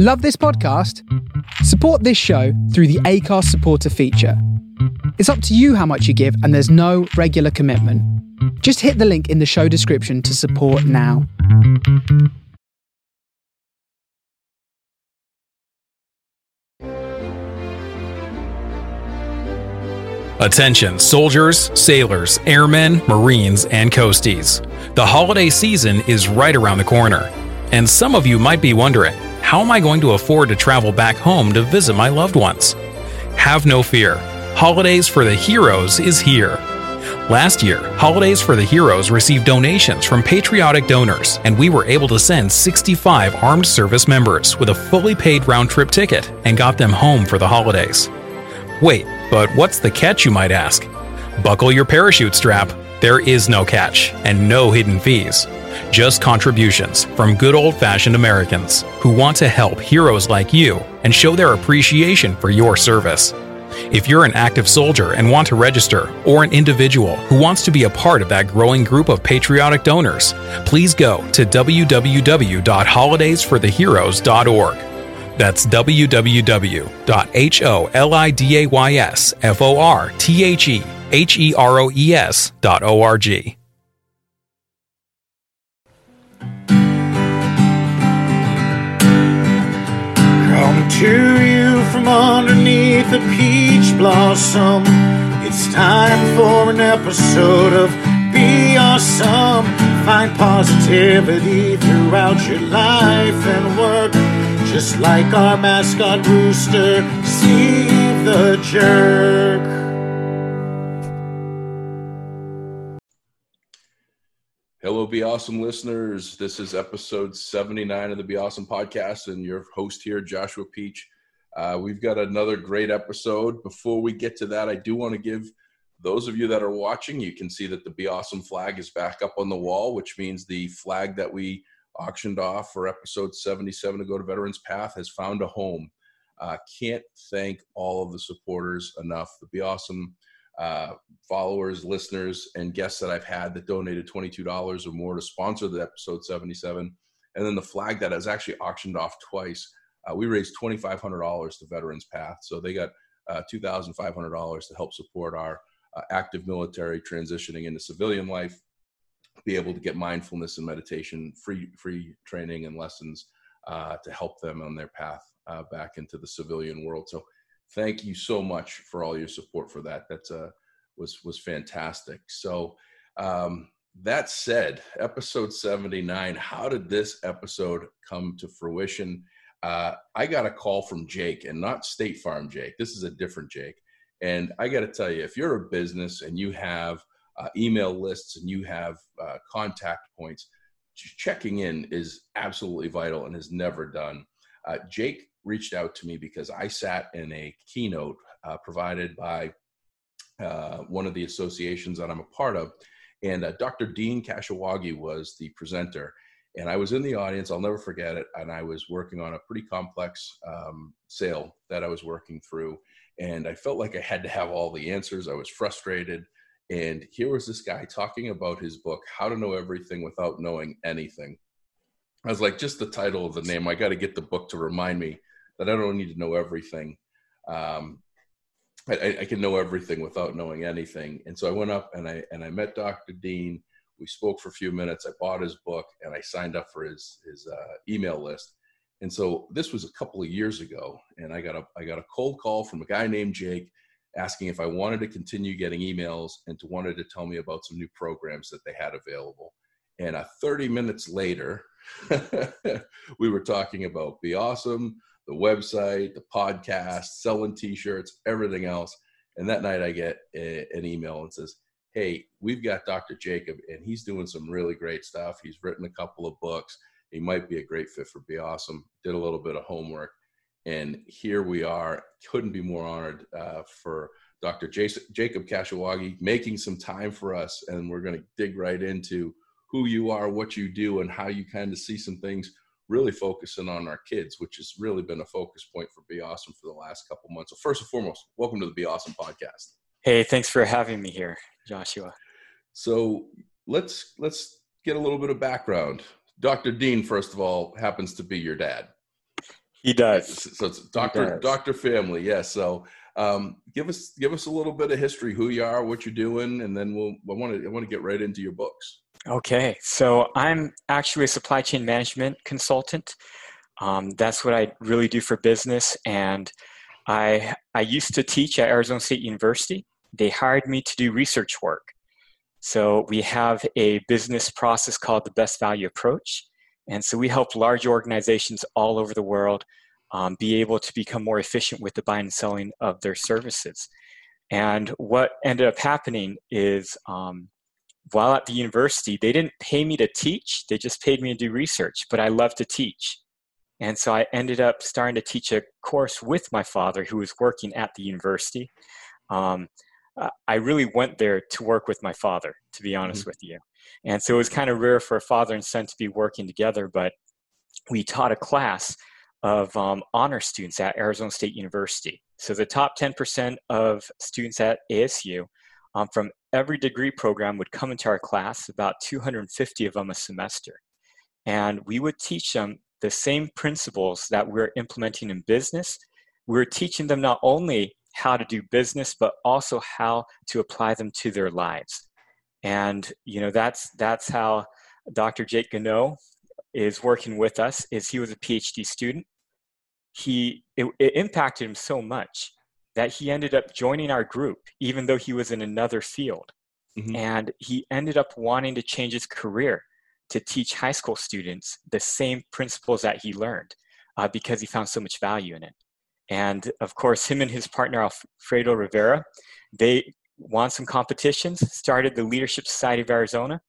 Love this podcast? Support this show through the Anchor supporter feature. It's up to you how much you give, and there's no regular commitment. Just hit the link in the show description to support now. Attention, soldiers, sailors, airmen, marines, and coasties. The holiday season is right around the corner. And some of you might be wondering how am I going to afford to travel back home to visit my loved ones? Have no fear. Holidays for the Heroes is here. Last year, Holidays for the Heroes received donations from patriotic donors, and we were able to send 65 armed service members with a fully paid round trip ticket and got them home for the holidays. Wait, but what's the catch, you might ask? Buckle your parachute strap. There is no catch, and no hidden fees. Just contributions from good old fashioned Americans who want to help heroes like you and show their appreciation for your service. If you're an active soldier and want to register, or an individual who wants to be a part of that growing group of patriotic donors, please go to www.holidaysfortheheroes.org. That's www.holidaysfortheheroes.org. to you from underneath a peach blossom. It's time for an episode of Be Awesome. Find positivity throughout your life and work. Just like our mascot rooster, Steve the Jerk. Be Awesome listeners. This is episode 79 of the Be Awesome podcast, and your host here, Joshua Peach. Uh, we've got another great episode. Before we get to that, I do want to give those of you that are watching, you can see that the Be Awesome flag is back up on the wall, which means the flag that we auctioned off for episode 77 to go to Veterans Path has found a home. Uh, can't thank all of the supporters enough. The Be Awesome uh, followers, listeners, and guests that I've had that donated $22 or more to sponsor the episode 77. And then the flag that has actually auctioned off twice. Uh, we raised $2,500 to Veterans Path. So they got uh, $2,500 to help support our uh, active military transitioning into civilian life, be able to get mindfulness and meditation, free, free training and lessons uh, to help them on their path back into the civilian world. So thank you so much for all your support for that. That's uh, was was fantastic. So um, that said, episode seventy nine. How did this episode come to fruition? Uh, I got a call from Jake, and not State Farm Jake. This is a different Jake. And I got to tell you, if you're a business and you have uh, email lists and you have uh, contact points, checking in is absolutely vital and is never done. Uh, Jake reached out to me because I sat in a keynote uh, provided by uh, one of the associations that I'm a part of, and uh, Dr. Dean Kashiwagi was the presenter. And I was in the audience, I'll never forget it. And I was working on a pretty complex um, sale that I was working through. And I felt like I had to have all the answers. I was frustrated. And here was this guy talking about his book, How to Know Everything Without Knowing Anything. I was like, just the title of the name, I got to get the book to remind me that I don't need to know everything. Um, I, I, can know everything without knowing anything. And so I went up and I and I met Dr. Dean. We spoke for a few minutes. I bought his book and I signed up for his his uh, email list. And so this was a couple of years ago, and I got a I got a cold call from a guy named Jake asking if I wanted to continue getting emails and to wanted to tell me about some new programs that they had available. And uh, 30 minutes later, we were talking about Be Awesome, the website, the podcast, selling t-shirts, everything else. And that night I get a, an email and says, "Hey, we've got Dr. Jacob and he's doing some really great stuff. He's written a couple of books. He might be a great fit for Be Awesome." Did a little bit of homework and here we are. Couldn't be more honored uh, for Dr. Jason, Jacob Kashiwagi making some time for us. And we're going to dig right into who you are, what you do, and how you kind of see some things really focusing on our kids, which has really been a focus point for Be Awesome for the last couple months. So first and foremost, welcome to the Be Awesome podcast. Hey, thanks for having me here, Joshua. So let's let's get a little bit of background. Dr. Dean, first of all, happens to be your dad. He does. So it's Doctor Doctor Family. Yes. Yeah, so um, give us give us a little bit of history, who you are, what you're doing, and then we'll I want to I want to get right into your books. Okay, so I'm actually a supply chain management consultant. Um, that's what I really do for business, and I I used to teach at Arizona State University. They hired me to do research work. So we have a business process called the best value approach, and so we help large organizations all over the world um, be able to become more efficient with the buying and selling of their services. And what ended up happening is um, while at the university, they didn't pay me to teach, they just paid me to do research, but I love to teach. And so I ended up starting to teach a course with my father who was working at the university. Um, I really went there to work with my father, to be honest mm-hmm. with you. And so it was kind of rare for a father and son to be working together, but we taught a class of um, honor students at Arizona State University. So the top 10% of students at ASU um, from every degree program would come into our class, about 250 of them a semester. And we would teach them the same principles that we're implementing in business. We're teaching them not only how to do business, but also how to apply them to their lives. And you know that's that's how Dr. Jake Gunnoe is working with us. Is he was a PhD student. He it, it impacted him so much that he ended up joining our group, even though he was in another field. Mm-hmm. And he ended up wanting to change his career to teach high school students the same principles that he learned uh, because he found so much value in it. And of course, him and his partner Alfredo Rivera, they won some competitions, started the Leadership Society of Arizona,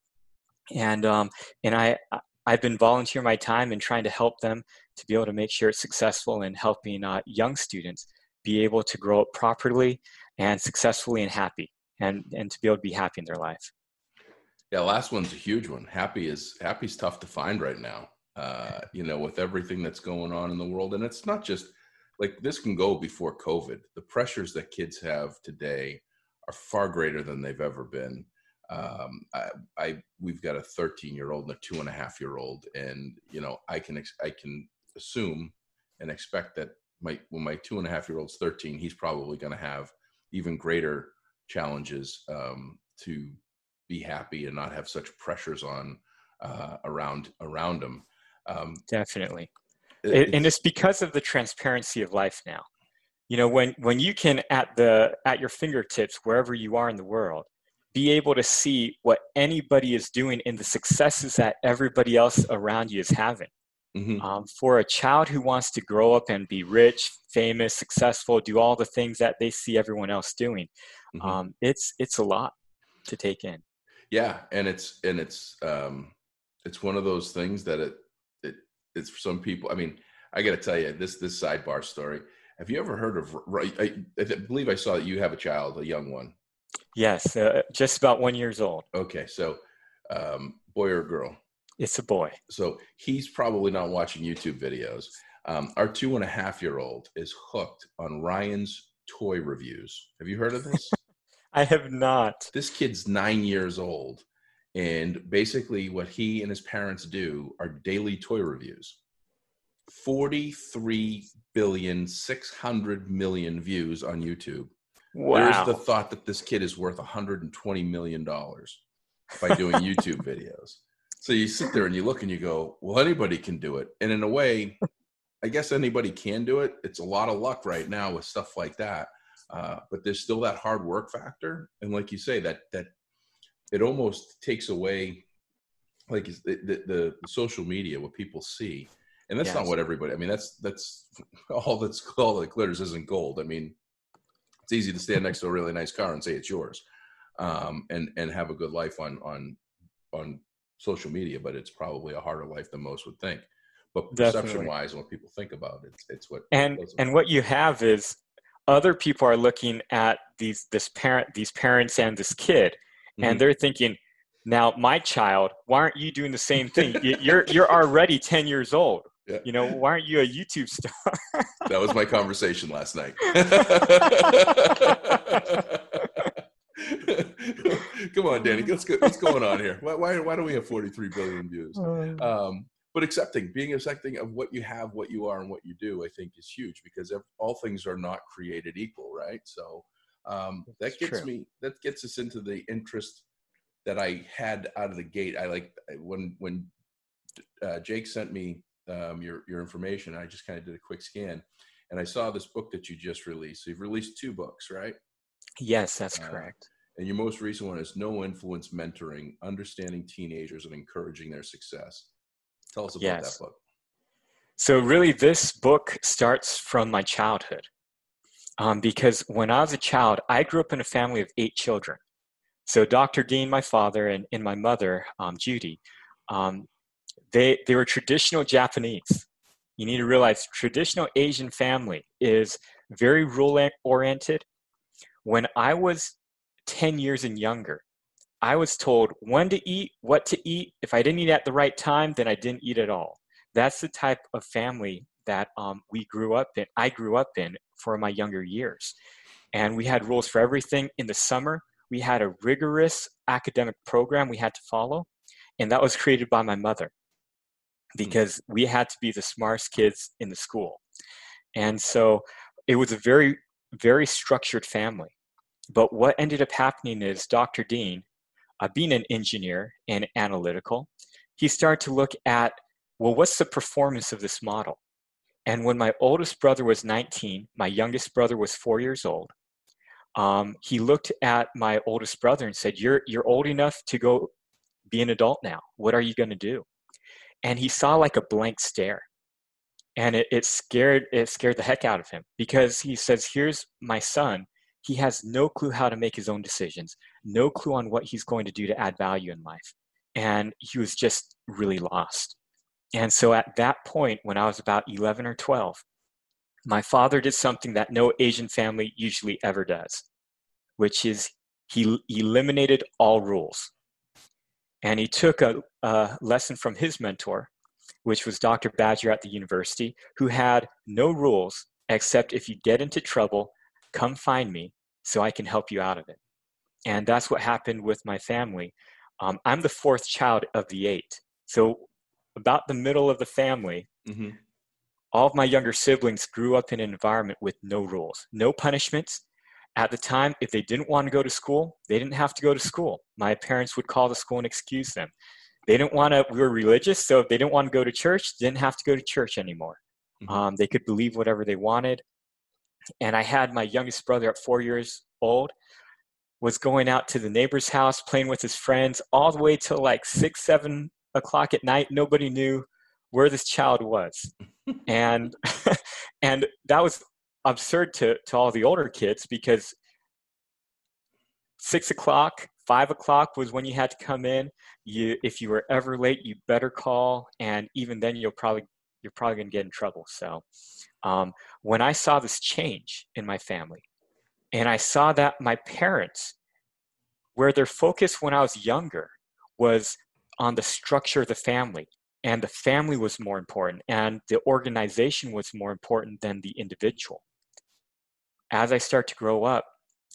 and um, and I I've been volunteering my time and trying to help them to be able to make sure it's successful in helping uh, young students be able to grow up properly and successfully and happy, and and to be able to be happy in their life. Yeah, last one's a huge one. Happy is happy's tough to find right now. Uh, you know, with everything that's going on in the world, and it's not just like this can go before COVID. The pressures that kids have today are far greater than they've ever been. Um, I, I, we've got a 13 year old and a two and a half year old, and you know I can I can assume and expect that my when my two and a half year old's 13, he's probably going to have even greater challenges um, to be happy and not have such pressures on uh, around around him. Um, Definitely. it's, and it's because of the transparency of life now. You know when when you can at the at your fingertips wherever you are in the world be able to see what anybody is doing and the successes that everybody else around you is having mm-hmm. um, for a child who wants to grow up and be rich famous successful do all the things that they see everyone else doing mm-hmm. um, it's it's a lot to take in yeah and it's and it's um it's one of those things that it it it's for some people. I mean, I got to tell you this this sidebar story. Have you ever heard of? I, I believe I saw that you have a child, a young one. Yes, uh, just about one years old. Okay, so um, boy or girl? It's a boy. So he's probably not watching YouTube videos. Um, our two and a half year old is hooked on Ryan's toy reviews. Have you heard of this? I have not. This kid's nine years old, and basically, what he and his parents do are daily toy reviews. 43 billion, 600 million views on YouTube. Wow. There's the thought that this kid is worth 120 million dollars by doing YouTube videos. So you sit there and you look and you go, well, anybody can do it. And in a way, I guess anybody can do it. It's a lot of luck right now with stuff like that. Uh, but there's still that hard work factor. And like you say, that that it almost takes away like the, the, the social media what people see and that's yes. not what everybody i mean that's that's all that's all that glitters isn't gold i mean it's easy to stand next to a really nice car and say it's yours um, and and have a good life on on on social media but it's probably a harder life than most would think but perception wise what people think about it it's, it's what and and what you have is other people are looking at these this parent these parents and this kid mm-hmm. and they're thinking, now my child, why aren't you doing the same thing? you're you're already 10 years old. Yeah. You know, why aren't you a YouTube star? that was my conversation last night. Come on, Danny. What's, what's going on here? Why, why, why do we have 43 billion views? Uh. Um, but accepting, being accepting of what you have, what you are, and what you do, I think is huge because all things are not created equal, right? So um, that gets true. me, that gets us into the interest that I had out of the gate. I like when when uh, Jake sent me um, your your information. I just kind of did a quick scan, and I saw this book that you just released. So you've released two books, right? Yes, that's uh, correct. And your most recent one is No Influence Mentoring: Understanding Teenagers and Encouraging Their Success. Tell us about yes. that book. So really, this book starts from my childhood. Um, because when I was a child, I grew up in a family of eight children. So Dr. Dean, my father, and, and my mother, um, Judy, um, they, they were traditional Japanese. You need to realize traditional Asian family is very rule oriented. When I was 10 years and younger, I was told when to eat, what to eat. If I didn't eat at the right time, then I didn't eat at all. That's the type of family that um, we grew up in. I grew up in for my younger years. And we had rules for everything. In the summer, we had a rigorous academic program we had to follow. And that was created by my mother. Hmm. because we had to be the smartest kids in the school. And so it was a very, very structured family. But what ended up happening is Dr. Dean, uh, being an engineer and analytical, he started to look at, well, what's the performance of this model? And when my oldest brother was 19, my youngest brother was four years old, um, he looked at my oldest brother and said, you're, you're old enough to go be an adult now. What are you going to do? and he saw like a blank stare and it, it scared it scared the heck out of him because he says here's my son. He has no clue how to make his own decisions no clue on what he's going to do to add value in life. And he was just really lost. And so at that point when i was about 11 or 12 my father did something that no asian family usually ever does which is he eliminated all rules. And he took a, a lesson from his mentor, which was Dr. Badger at the university, who had no rules except if you get into trouble, come find me so I can help you out of it. And that's what happened with my family. Um, I'm the fourth child of the eight. So, about the middle of the family, mm-hmm. all of my younger siblings grew up in an environment with no rules, no punishments, at the time, if they didn't want to go to school, they didn't have to go to school. My parents would call the school and excuse them. They didn't want to, we were religious, so if they didn't want to go to church, didn't have to go to church anymore. Mm-hmm. Um, they could believe whatever they wanted. And I had my youngest brother at four years old, was going out to the neighbor's house, playing with his friends, all the way till like six, seven o'clock at night. Nobody knew where this child was. and and that was absurd to, to all the older kids because six o'clock, five o'clock was when you had to come in. You, if you were ever late, you better call, and even then, you'll probably you're probably to get in trouble. So, um, when I saw this change in my family, and I saw that my parents, where their focus when I was younger was on the structure of the family, and the family was more important, and the organization was more important than the individual as I start to grow up,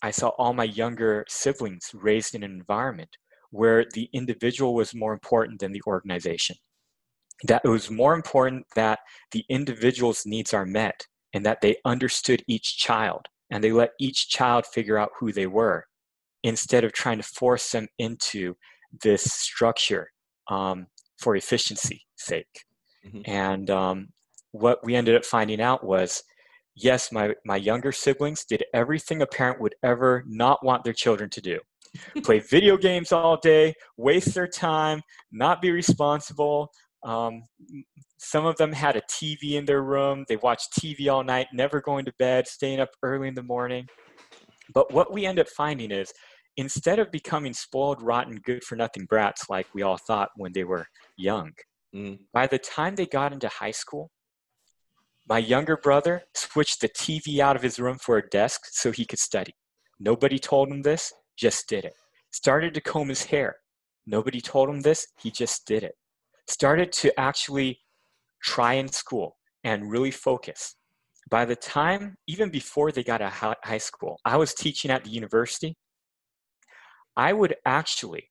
I saw all my younger siblings raised in an environment where the individual was more important than the organization. That it was more important that the individual's needs are met and that they understood each child and they let each child figure out who they were instead of trying to force them into this structure um, for efficiency sake. Mm-hmm. And um, what we ended up finding out was yes, my, my younger siblings did everything a parent would ever not want their children to do play video games all day, waste their time, not be responsible. Um, some of them had a TV in their room. They watched TV all night, never going to bed, staying up early in the morning. But what we end up finding is instead of becoming spoiled, rotten, good for nothing brats like we all thought when they were young, mm. by the time they got into high school, my younger brother switched the TV out of his room for a desk so he could study. Nobody told him this, just did it. Started to comb his hair. Nobody told him this, he just did it. Started to actually try in school and really focus. By the time, even before they got to high school, I was teaching at the university. I would actually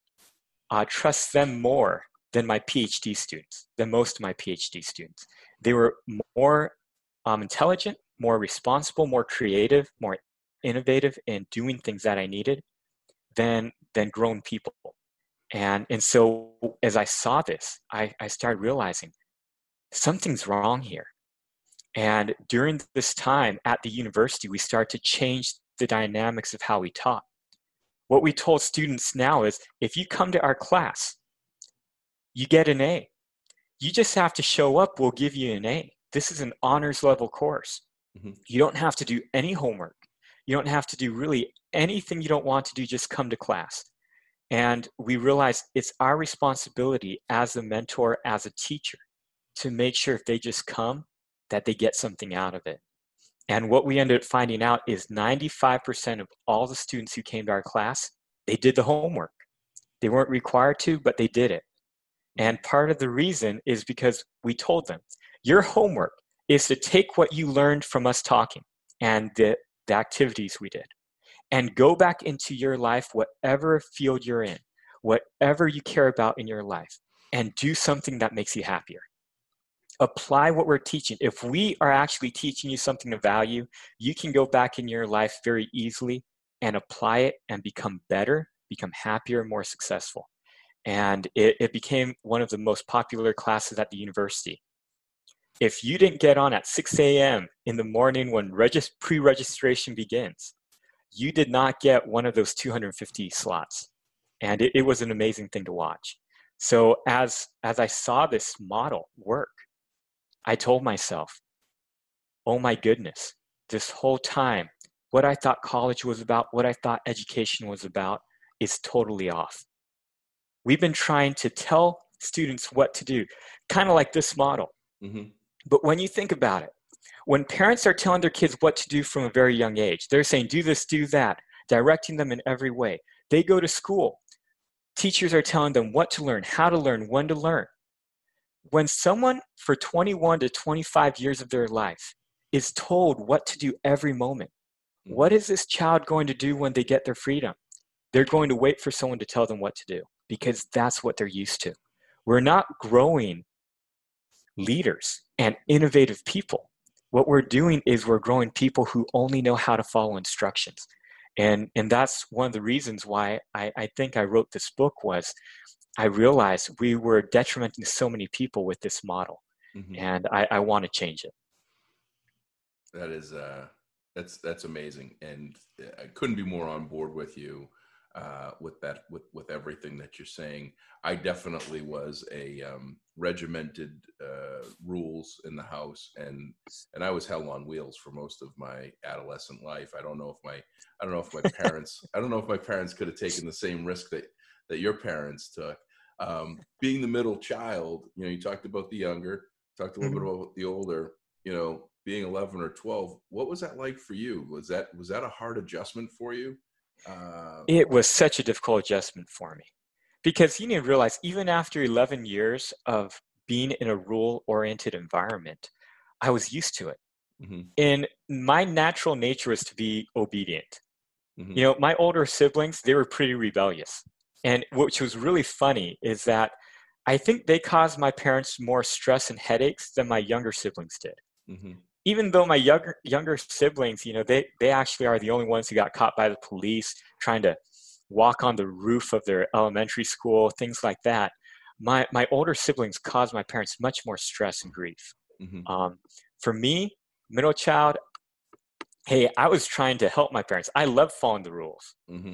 uh, trust them more than my PhD students, than most of my PhD students. They were more um, intelligent, more responsible, more creative, more innovative in doing things that I needed than than grown people. And and so as I saw this, I, I started realizing something's wrong here. And during this time at the university, we start to change the dynamics of how we taught. What we told students now is if you come to our class, you get an A. You just have to show up, we'll give you an A. This is an honors level course. Mm-hmm. You don't have to do any homework. You don't have to do really anything you don't want to do, just come to class. And we realize it's our responsibility as a mentor, as a teacher, to make sure if they just come, that they get something out of it. And what we ended up finding out is 95% of all the students who came to our class, they did the homework. They weren't required to, but they did it. And part of the reason is because we told them, your homework is to take what you learned from us talking and the, the activities we did and go back into your life, whatever field you're in, whatever you care about in your life, and do something that makes you happier. Apply what we're teaching. If we are actually teaching you something of value, you can go back in your life very easily and apply it and become better, become happier, more successful. And it, it became one of the most popular classes at the university. If you didn't get on at 6 a.m. in the morning when pre registration begins, you did not get one of those 250 slots. And it, it was an amazing thing to watch. So as, as I saw this model work, I told myself, oh my goodness, this whole time, what I thought college was about, what I thought education was about, is totally off. We've been trying to tell students what to do, kind of like this model. Mm-hmm. But when you think about it, when parents are telling their kids what to do from a very young age, they're saying, do this, do that, directing them in every way. They go to school. Teachers are telling them what to learn, how to learn, when to learn. When someone for 21 to 25 years of their life is told what to do every moment, what is this child going to do when they get their freedom? They're going to wait for someone to tell them what to do because that's what they're used to. We're not growing leaders and innovative people. What we're doing is we're growing people who only know how to follow instructions. And and that's one of the reasons why I, I think i wrote this book was i realized we were detrimenting so many people with this model mm-hmm. and i, I want to change it. That is uh that's that's amazing and i couldn't be more on board with you uh, with that with with everything that you're saying. I definitely was a um, regimented uh, rules in the house, and and I was hell on wheels for most of my adolescent life. I don't know if my I don't know if my parents I don't know if my parents could have taken the same risk that that your parents took. Um, being the middle child, you know, you talked about the younger, talked a little mm-hmm. bit about the older. You know, being 11 or 12, what was that like for you? Was that was that a hard adjustment for you? Uh, it was such a difficult adjustment for me because you need to realize even after 11 years of being in a rule oriented environment, I was used to it. Mm-hmm. And my natural nature was to be obedient. Mm-hmm. You know, my older siblings, they were pretty rebellious. And which was really funny is that I think they caused my parents more stress and headaches than my younger siblings did. Mm-hmm even though my younger younger siblings, you know, they they actually are the only ones who got caught by the police trying to walk on the roof of their elementary school, things like that. My my older siblings caused my parents much more stress and grief. Mm-hmm. Um, for me, middle child, hey, I was trying to help my parents. I love following the rules, mm-hmm.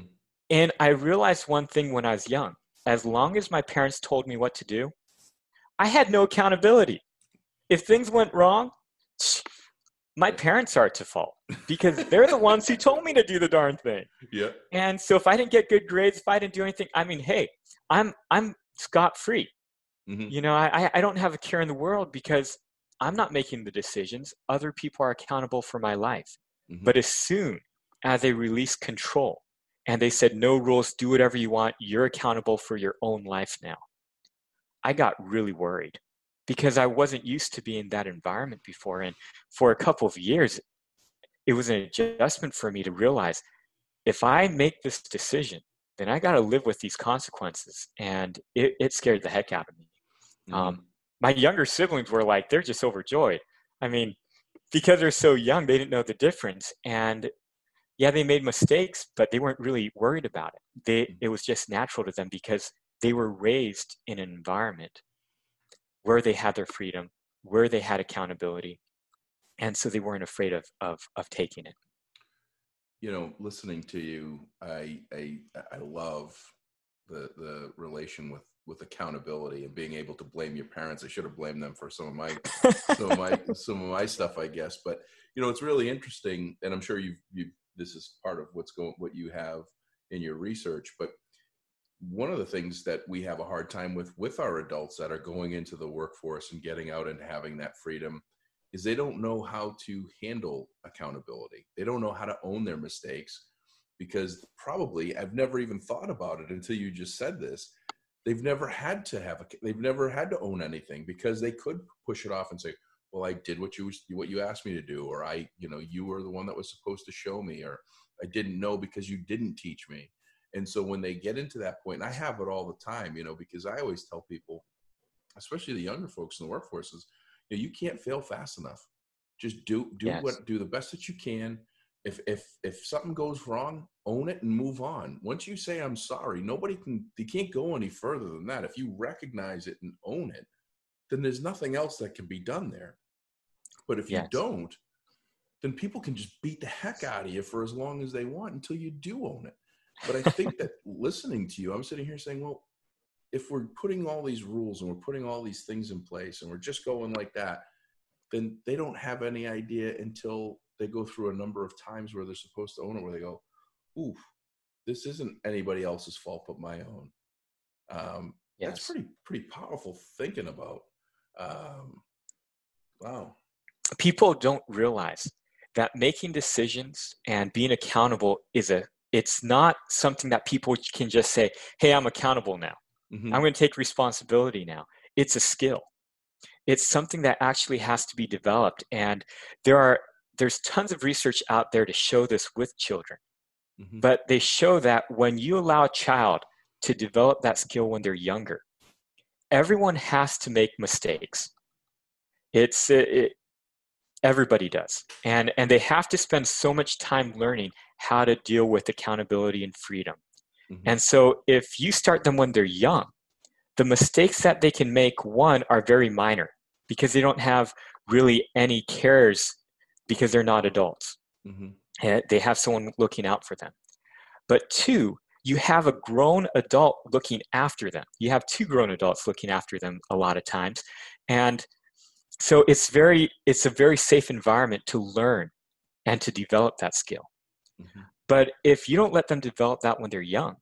and I realized one thing when I was young: as long as my parents told me what to do, I had no accountability. If things went wrong, my parents are to fault because they're the ones who told me to do the darn thing. Yeah. And so if I didn't get good grades, if I didn't do anything, I mean, hey, I'm I'm scot free. Mm-hmm. You know, I I don't have a care in the world because I'm not making the decisions. Other people are accountable for my life. Mm-hmm. But as soon as they release control and they said no rules, do whatever you want, you're accountable for your own life now. I got really worried because I wasn't used to being in that environment before. And for a couple of years, it was an adjustment for me to realize if I make this decision, then I got to live with these consequences. And it, it, scared the heck out of me. Mm-hmm. Um, my younger siblings were like, they're just overjoyed. I mean, because they're so young, they didn't know the difference. And yeah, they made mistakes, but they weren't really worried about it. They, mm. it was just natural to them because they were raised in an environment where they had their freedom, where they had accountability, and so they weren't afraid of of of taking it. You know, listening to you, I I I love the the relation with with accountability and being able to blame your parents. I should have blamed them for some of my some of my some of my stuff, I guess. But you know, it's really interesting, and I'm sure you you this is part of what's going what you have in your research. But one of the things that we have a hard time with with our adults that are going into the workforce and getting out and having that freedom is they don't know how to handle accountability. They don't know how to own their mistakes because probably I've never even thought about it until you just said this. They've never had to have a, they've never had to own anything because they could push it off and say, "Well, I did what you what you asked me to do," or "I, you know, you were the one that was supposed to show me," or "I didn't know because you didn't teach me." And so when they get into that point, and I have it all the time, you know, because I always tell people, especially the younger folks in the workforces, you, know, you can't fail fast enough. Just do do yes. what do the best that you can. If if if something goes wrong, own it and move on. Once you say I'm sorry, nobody can they can't go any further than that. If you recognize it and own it, then there's nothing else that can be done there. But if yes. you don't, then people can just beat the heck out of you for as long as they want until you do own it. But I think that listening to you, I'm sitting here saying, well, if we're putting all these rules and we're putting all these things in place and we're just going like that, then they don't have any idea until they go through a number of times where they're supposed to own it, where they go, oof, this isn't anybody else's fault but my own. Um, yes. That's pretty pretty powerful thinking about. Um, wow. People don't realize that making decisions and being accountable is a it's not something that people can just say, hey, I'm accountable now. Mm-hmm. I'm going to take responsibility now. It's a skill. It's something that actually has to be developed. And there are there's tons of research out there to show this with children. Mm-hmm. But they show that when you allow a child to develop that skill when they're younger, everyone has to make mistakes. It's it, everybody does. And and they have to spend so much time learning how to deal with accountability and freedom. Mm-hmm. And so if you start them when they're young, the mistakes that they can make, one, are very minor because they don't have really any cares because they're not adults. Mm-hmm. And they have someone looking out for them. But two, you have a grown adult looking after them. You have two grown adults looking after them a lot of times. And so it's very it's a very safe environment to learn and to develop that skill. Mm-hmm. But if you don't let them develop that when they're young,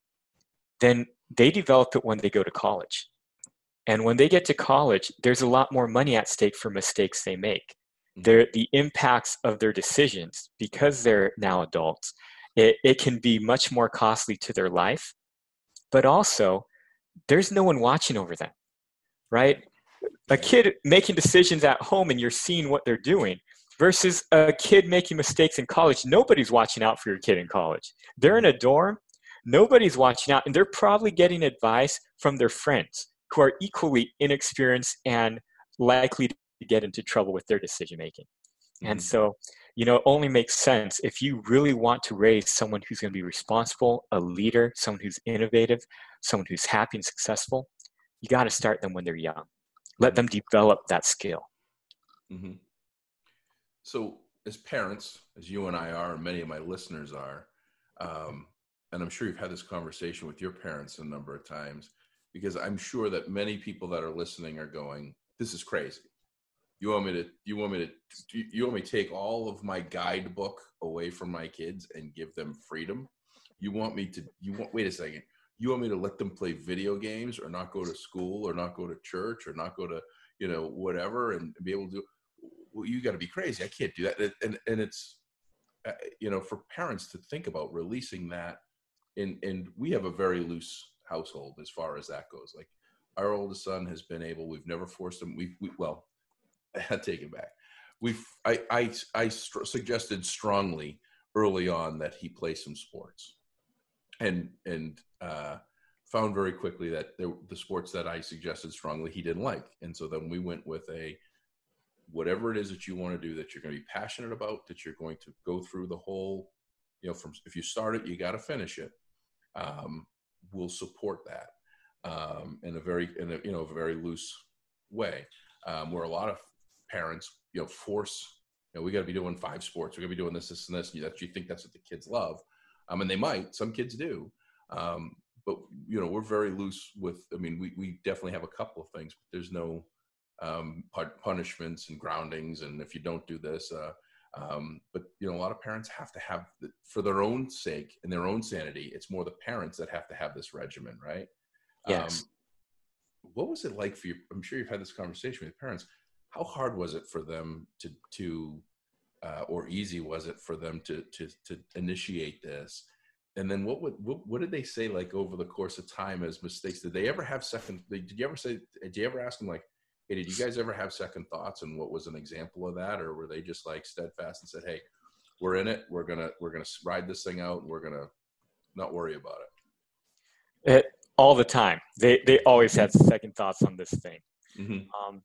then they develop it when they go to college. And when they get to college, there's a lot more money at stake for mistakes they make. Mm-hmm. the impacts of their decisions, because they're now adults, it, it can be much more costly to their life. But also, there's no one watching over them, right? A kid making decisions at home and you're seeing what they're doing versus a kid making mistakes in college. Nobody's watching out for your kid in college. They're in a dorm, nobody's watching out, and they're probably getting advice from their friends who are equally inexperienced and likely to get into trouble with their decision making. Mm-hmm. And so, you know, it only makes sense if you really want to raise someone who's going to be responsible, a leader, someone who's innovative, someone who's happy and successful, you got to start them when they're young. Let them develop that skill. Mm-hmm. So, as parents, as you and I are, and many of my listeners are, um, and I'm sure you've had this conversation with your parents a number of times, because I'm sure that many people that are listening are going, "This is crazy. You want me to? You want me to? You want me to take all of my guidebook away from my kids and give them freedom? You want me to? You want? Wait a second. You want me to let them play video games or not go to school or not go to church or not go to you know whatever and be able to well, you got to be crazy. I can't do that. And, and it's, uh, you know, for parents to think about releasing that. And, and we have a very loose household as far as that goes. Like our oldest son has been able, we've never forced him. We, we well, I take it back. We've, I, I, I st- suggested strongly early on that he play some sports and, and, uh, found very quickly that there, the sports that I suggested strongly he didn't like, and so then we went with a whatever it is that you want to do that you're going to be passionate about that you're going to go through the whole you know from if you start it you got to finish it um, we'll support that um, in a very in a you know very loose way um, where a lot of parents you know force you know we got to be doing five sports we got to be doing this this and this and that you think that's what the kids love um, and they might some kids do um, but you know we're very loose with i mean we, we definitely have a couple of things but there's no um, punishments and groundings and if you don't do this uh, um, but you know a lot of parents have to have the, for their own sake and their own sanity it's more the parents that have to have this regimen right? Yes. um, what was it like for you i'm sure you've had this conversation with parents how hard was it for them to to uh, or easy was it for them to to to initiate this? And then what would what, what, did they say like over the course of time as mistakes? Did they ever have second did you ever say did you ever ask them like hey, did you guys ever have second thoughts and what was an example of that? Or were they just like steadfast and said, hey, we're in it. We're going to, we're going to ride this thing out and we're going to not worry about it. it. All the time. They, they always had second thoughts on this thing. Mm-hmm. Um,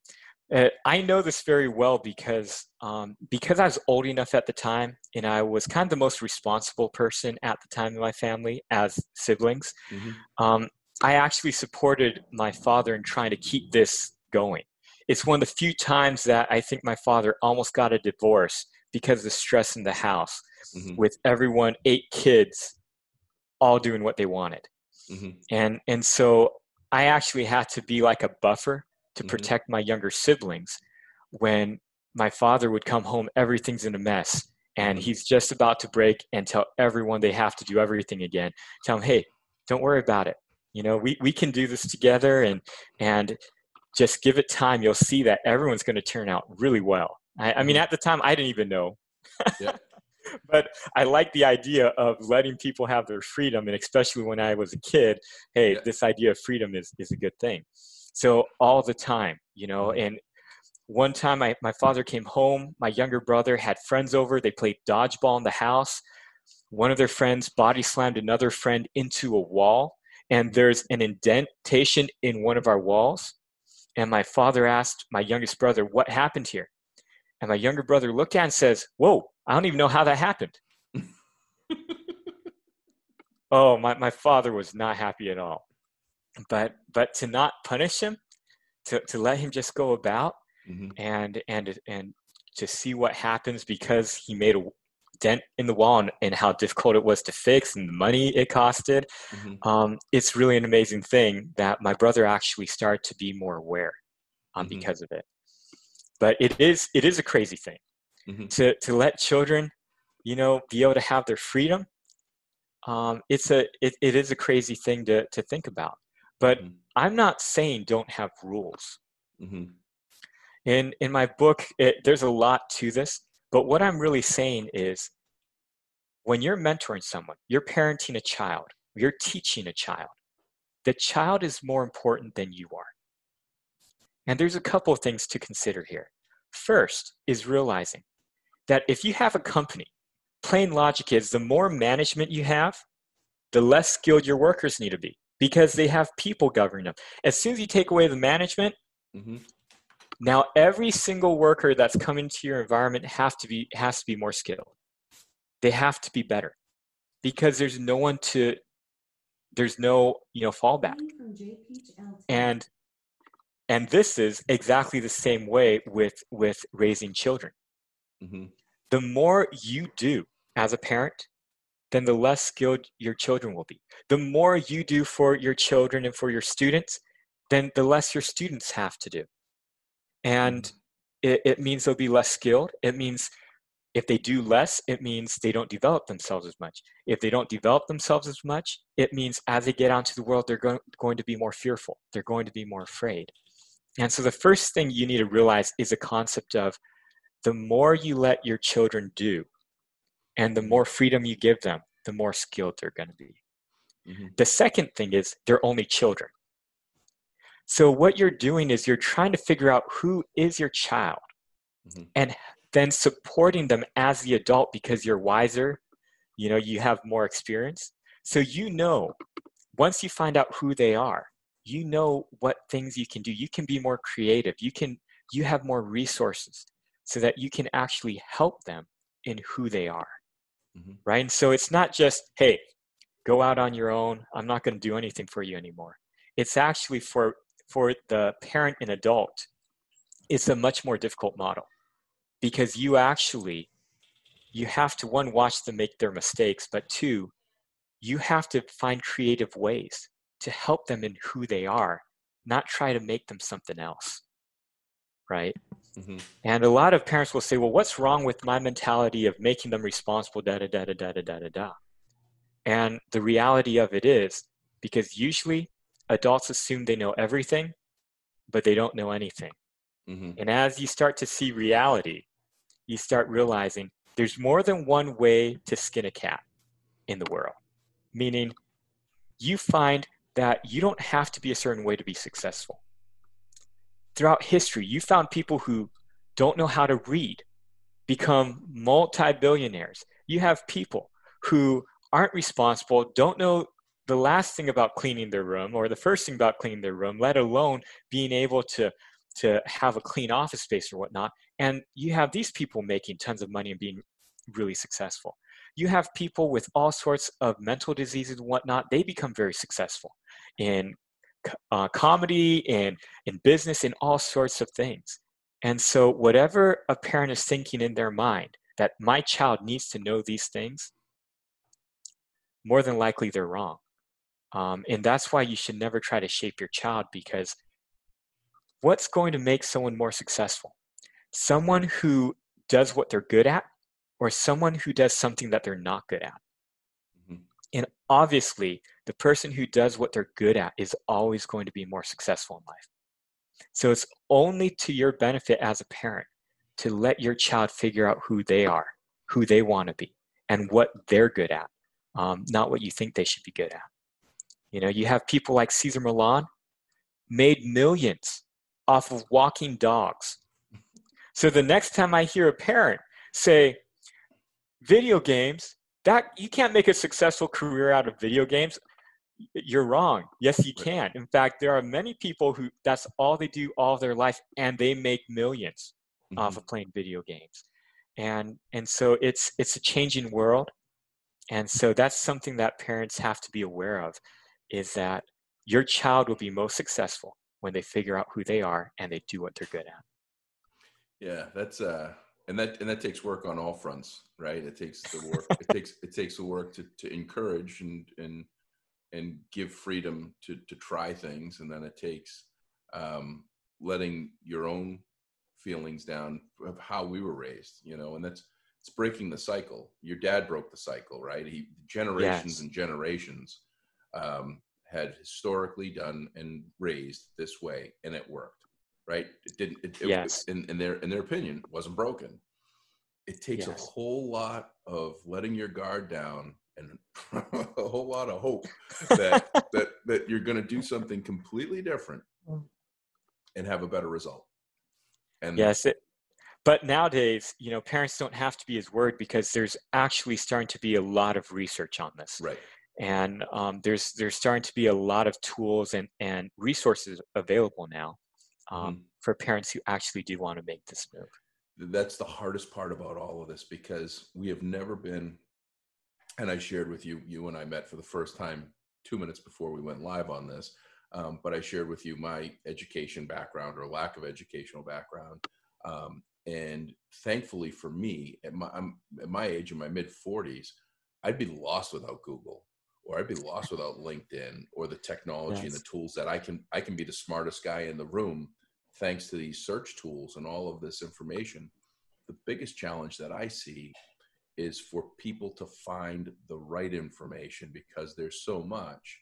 uh, I know this very well because um, because I was old enough at the time, and I was kind of the most responsible person at the time in my family as siblings. Mm-hmm. Um, I actually supported my father in trying to keep this going it's one of the few times that I think my father almost got a divorce because of the stress in the house mm-hmm. with everyone, eight kids, all doing what they wanted. Mm-hmm. And, and so I actually had to be like a buffer to mm-hmm. protect my younger siblings when my father would come home, everything's in a mess. And mm-hmm. he's just about to break and tell everyone they have to do everything again. Tell them, hey, don't worry about it. You know, we, we can do this together. And, and just give it time. You'll see that everyone's going to turn out really well. I, I mean, mm-hmm. at the time, I didn't even know. Yeah. but I like the idea of letting people have their freedom, and especially when I was a kid, hey, yeah. this idea of freedom is is a good thing. So all the time, you know, mm-hmm. and one time my, my father came home, my younger brother had friends over, they played dodgeball in the house. One of their friends body slammed another friend into a wall, and there's an indentation in one of our walls. And my father asked my youngest brother, What happened here? And my younger brother looked at and says, Whoa, I don't even know how that happened. oh, my, my father was not happy at all. But but to not punish him, to, to let him just go about mm-hmm. and and and to see what happens because he made a dent in the wall and, and how difficult it was to fix and the money it costed. Mm-hmm. Um, it's really an amazing thing that my brother actually started to be more aware um, mm-hmm. because of it. But it is it is a crazy thing mm-hmm. to to let children, you know, be able to have their freedom. Um, it's a it, it is a crazy thing to to think about. But mm-hmm. I'm not saying don't have rules. Mm-hmm. In in my book, it, there's a lot to this but what I'm really saying is when you're mentoring someone, you're parenting a child, you're teaching a child, the child is more important than you are. And there's a couple of things to consider here. First is realizing that if you have a company, plain logic is the more management you have, the less skilled your workers need to be because they have people governing them. As soon as you take away the management, mm-hmm. Now, every single worker that's coming to your environment have to be has to be more skilled. They have to be better because there's no one to there's no you know fallback. And and this is exactly the same way with with raising children. Mm-hmm. The more you do as a parent, then the less skilled your children will be. The more you do for your children and for your students, then the less your students have to do and mm-hmm. it, it means they'll be less skilled. It means if they do less it means they don't develop themselves as much. If they don't develop themselves as much it means as they get out into the world they're going, going to be more fearful. They're going to be more afraid. And so the first thing you need to realize is a concept of the more you let your children do and the more freedom you give them the more skilled they're going to be. Mm-hmm. the second thing is they're only children so what you're doing is you're trying to figure out who is your child mm-hmm. and then supporting them as the adult because you're wiser, you know, you have more experience. So you know once you find out who they are, you know what things you can do. You can be more creative. You can you have more resources so that you can actually help them in who they are. Mm-hmm. Right? And so it's not just, hey, go out on your own. I'm not going to do anything for you anymore. It's actually for for the parent and adult, it's a much more difficult model because you actually you have to one watch them make their mistakes but two you have to find creative ways to help them in who they are not try to make them something else right mm-hmm. and a lot of parents will say well what's wrong with my mentality of making them responsible da da da da da da da da and the reality of it is because usually adults assume they know everything but they don't know anything mm-hmm. and as you start to see reality you start realizing there's more than one way to skin a cat in the world. Meaning, you find that you don't have to be a certain way to be successful. Throughout history, you found people who don't know how to read become multi billionaires. You have people who aren't responsible, don't know the last thing about cleaning their room or the first thing about cleaning their room, let alone being able to to have a clean office space or whatnot. And you have these people making tons of money and being really successful. You have people with all sorts of mental diseases and whatnot. They become very successful in uh, comedy and in business and all sorts of things. And so, whatever a parent is thinking in their mind that my child needs to know these things, more than likely they're wrong. Um, and that's why you should never try to shape your child because what's going to make someone more successful? Someone who does what they're good at or someone who does something that they're not good at. Mm-hmm. And obviously, the person who does what they're good at is always going to be more successful in life. So it's only to your benefit as a parent to let your child figure out who they are, who they want to be, and what they're good at, um, not what you think they should be good at. You know, you have people like Cesar Millan made millions off of walking dogs. So the next time I hear a parent say, video games, that you can't make a successful career out of video games, you're wrong. Yes, you can. In fact, there are many people who that's all they do all their life and they make 1000000s mm-hmm. off of playing video games. And and so it's it's a changing world. And so that's something that parents have to be aware of is that your child will be most successful when they figure out who they are and they do what they're good at. Yeah, that's uh and that and that takes work on all fronts, right? It takes the work it takes it takes the work to to encourage and and and give freedom to to try things and then it takes um letting your own feelings down of how we were raised, you know, and that's it's breaking the cycle. Your dad broke the cycle, right? He generations yes. and generations um, had historically done and raised this way, and it worked. Right? It didn't. It, it, yes. in, in their in their opinion, wasn't broken. It takes yes. a whole lot of letting your guard down and a whole lot of hope that that that you're going to do something completely different and have a better result. And yes, it, but nowadays, you know, parents don't have to be as worried because there's actually starting to be a lot of research on this. Right and um, there's there's starting to be a lot of tools and, and resources available now um, mm. for parents who actually do want to make this move that's the hardest part about all of this because we have never been and i shared with you you and i met for the first time two minutes before we went live on this um, but i shared with you my education background or lack of educational background um, and thankfully for me at my, at my age in my mid 40s i'd be lost without google or I'd be lost without LinkedIn or the technology yes. and the tools that I can I can be the smartest guy in the room thanks to these search tools and all of this information. The biggest challenge that I see is for people to find the right information because there's so much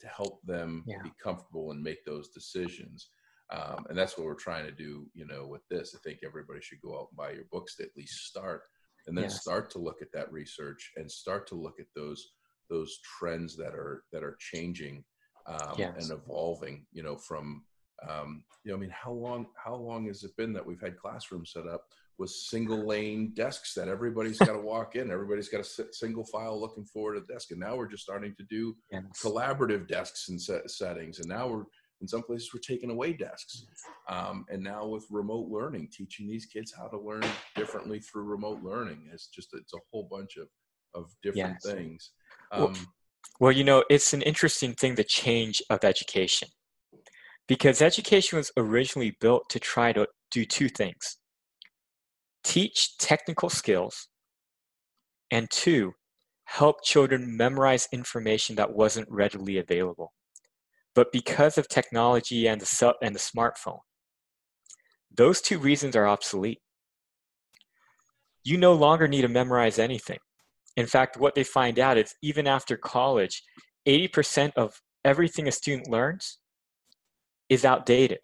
to help them yeah. be comfortable and make those decisions. Um, and that's what we're trying to do, you know, with this. I think everybody should go out and buy your books to at least start and then yes. start to look at that research and start to look at those those trends that are that are changing um, yes. and evolving. You know, from um, you know, I mean, how long how long has it been that we've had classrooms set up with single lane desks that everybody's got to walk in. Everybody's got a single file looking forward at a desk. And now we're just starting to do yes. collaborative desks and set, settings. And now we're in some places we're taking away desks. Um, and now with remote learning, teaching these kids how to learn differently through remote learning. It's just it's a whole bunch of of different yes. things. Um, well, well, you know, it's an interesting thing the change of education because education was originally built to try to do two things teach technical skills, and two, help children memorize information that wasn't readily available. But because of technology and the, and the smartphone, those two reasons are obsolete. You no longer need to memorize anything. In fact, what they find out is even after college, 80% of everything a student learns is outdated.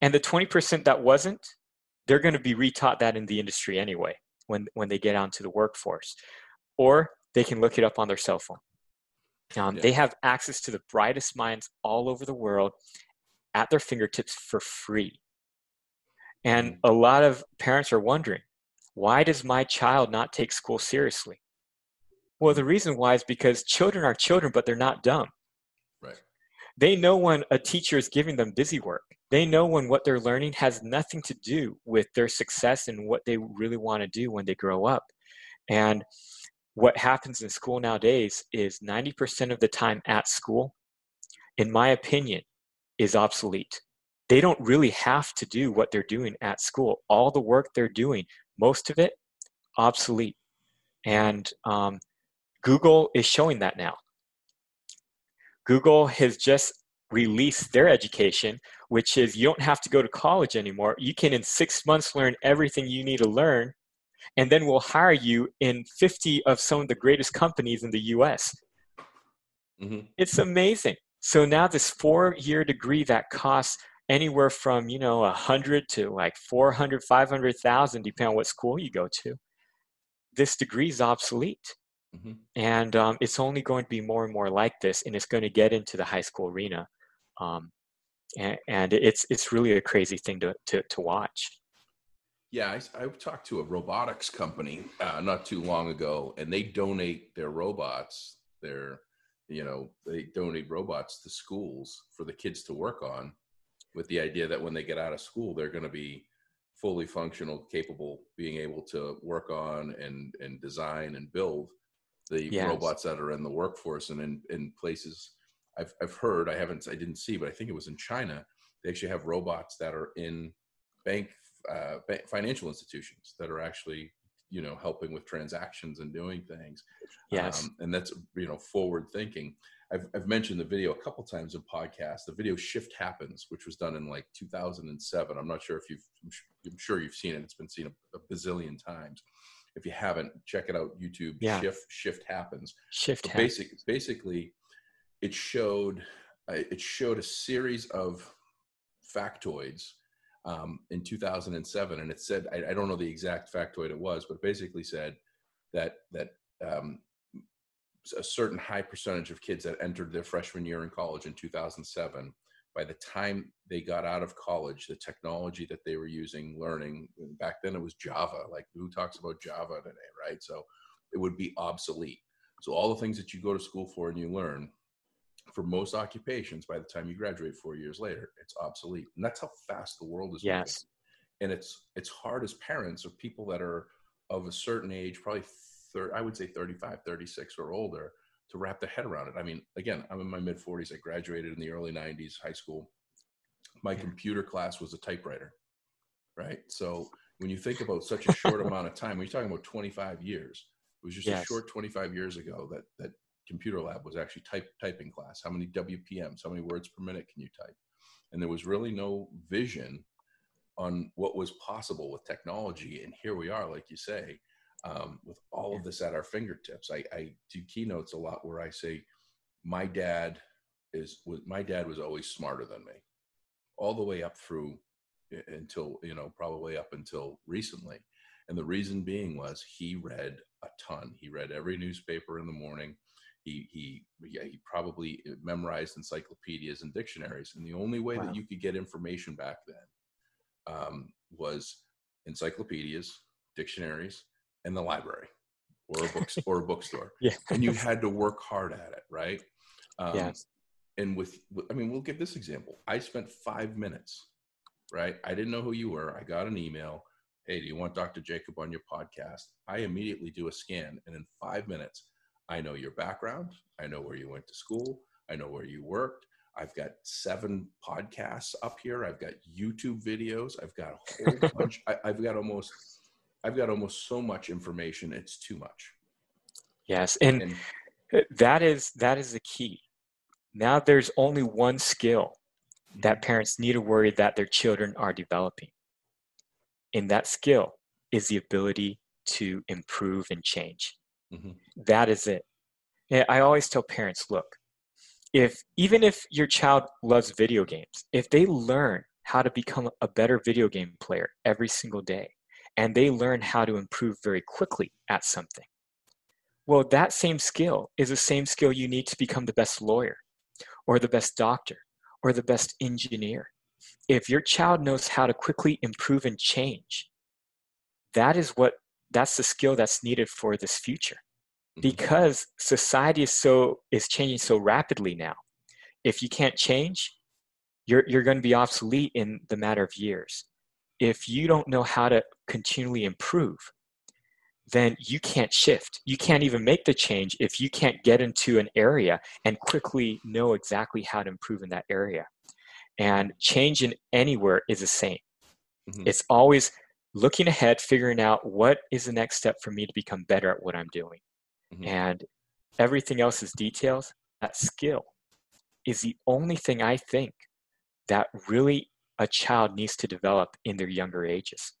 And the 20% that wasn't, they're going to be retaught that in the industry anyway when, when they get onto the workforce. Or they can look it up on their cell phone. Um, yeah. They have access to the brightest minds all over the world at their fingertips for free. And mm. a lot of parents are wondering, why does my child not take school seriously? Well, the reason why is because children are children, but they're not dumb. Right. They know when a teacher is giving them busy work. They know when what they're learning has nothing to do with their success and what they really want to do when they grow up. And what happens in school nowadays is 90% of the time at school, in my opinion, is obsolete. They don't really have to do what they're doing at school. All the work they're doing, most of it, obsolete. And um, Google is showing that now. Google has just released their education, which is you don't have to go to college anymore. You can, in six months, learn everything you need to learn, and then we'll hire you in 50 of some of the greatest companies in the US. Mm-hmm. It's amazing. So now, this four year degree that costs anywhere from you know 100 to like 400 500000 depending on what school you go to this degree is obsolete Mm-hmm. And um, it's only going to be more and more like this, and it's going to get into the high school arena. Um, and, and, it's it's really a crazy thing to to, to watch. Yeah, I, I, talked to a robotics company uh, not too long ago, and they donate their robots. Their, you know, they donate robots to schools for the kids to work on, with the idea that when they get out of school, they're going to be fully functional, capable, being able to work on and and design and build the yes. robots that are in the workforce and in, in places I've, I've heard, I haven't, I didn't see, but I think it was in China. They actually have robots that are in bank, uh, bank financial institutions that are actually, you know, helping with transactions and doing things. Yes. Um, and that's, you know, forward thinking. I've, I've mentioned the video a couple times in podcasts. The video Shift Happens, which was done in like 2007. I'm not sure if you've, I'm sure you've seen it. It's been seen a, a bazillion times if you haven't, check it out. YouTube. Yeah. Shift Shift happens. Shift. Happens. Basic, basically, it showed uh, it showed a series of factoids um, in 2007, and it said I, I, don't know the exact factoid it was, but basically said that that um, a certain high percentage of kids that entered their freshman year in college in 2007 by the time they got out of college, the technology that they were using, learning back then it was Java. Like who talks about Java today, right? So it would be obsolete. So all the things that you go to school for and you learn, for most occupations, by the time you graduate four years later, it's obsolete. And that's how fast the world is. Yes. Moving. And it's it's hard as parents or people that are of a certain age, probably third, I would say 35, 36 or older, to wrap their head around it. I mean, again, I'm in my mid 40s. I graduated in the early 90s, high school. My yeah. computer class was a typewriter, right? So when you think about such a short amount of time, when you're talking about 25 years, it was just yes. a short 25 years ago that that computer lab was actually type typing class. How many WPMs? How many words per minute can you type? And there was really no vision on what was possible with technology. And here we are, like you say, um, with all of this at our fingertips. I, I do keynotes a lot where I say, my dad is was my dad was always smarter than me, all the way up through until you know probably up until recently. And the reason being was he read a ton. He read every newspaper in the morning. He he yeah, he probably memorized encyclopedias and dictionaries. And the only way wow. that you could get information back then um, was encyclopedias, dictionaries, and the library or a book or a bookstore. Yeah. and you had to work hard at it, right? Um, Yes. And with, I mean, we'll give this example. I spent five minutes, right? I didn't know who you were. I got an email. Hey, do you want Dr. Jacob on your podcast? I immediately do a scan, and in five minutes, I know your background. I know where you went to school. I know where you worked. I've got seven podcasts up here. I've got YouTube videos. I've got a whole bunch. I, I've got almost, I've got almost so much information. It's too much. Yes. And And that is that is the key. Now there's only one skill that parents need to worry that their children are developing. And that skill is the ability to improve and change. Mhm. That is it. And I always tell parents, look, if even if your child loves video games, if they learn how to become a better video game player every single day, and they learn how to improve very quickly at something, well, that same skill is the same skill you need to become the best lawyer or the best doctor or the best engineer. If your child knows how to quickly improve and change, that is what that's the skill that's needed for this future Mhm. because society is so is changing so rapidly now if you can't change you're you're going to be obsolete in the matter of years if you don't know how to continually improve then you can't shift. You can't even make the change if you can't get into an area and quickly know exactly how to improve in that area. And change in anywhere is the same. Mhm. it's always looking ahead figuring out what is the next step for me to become better at what i'm doing. Mhm. and everything else is details. That skill is the only thing i think that really a child needs to develop in their younger ages.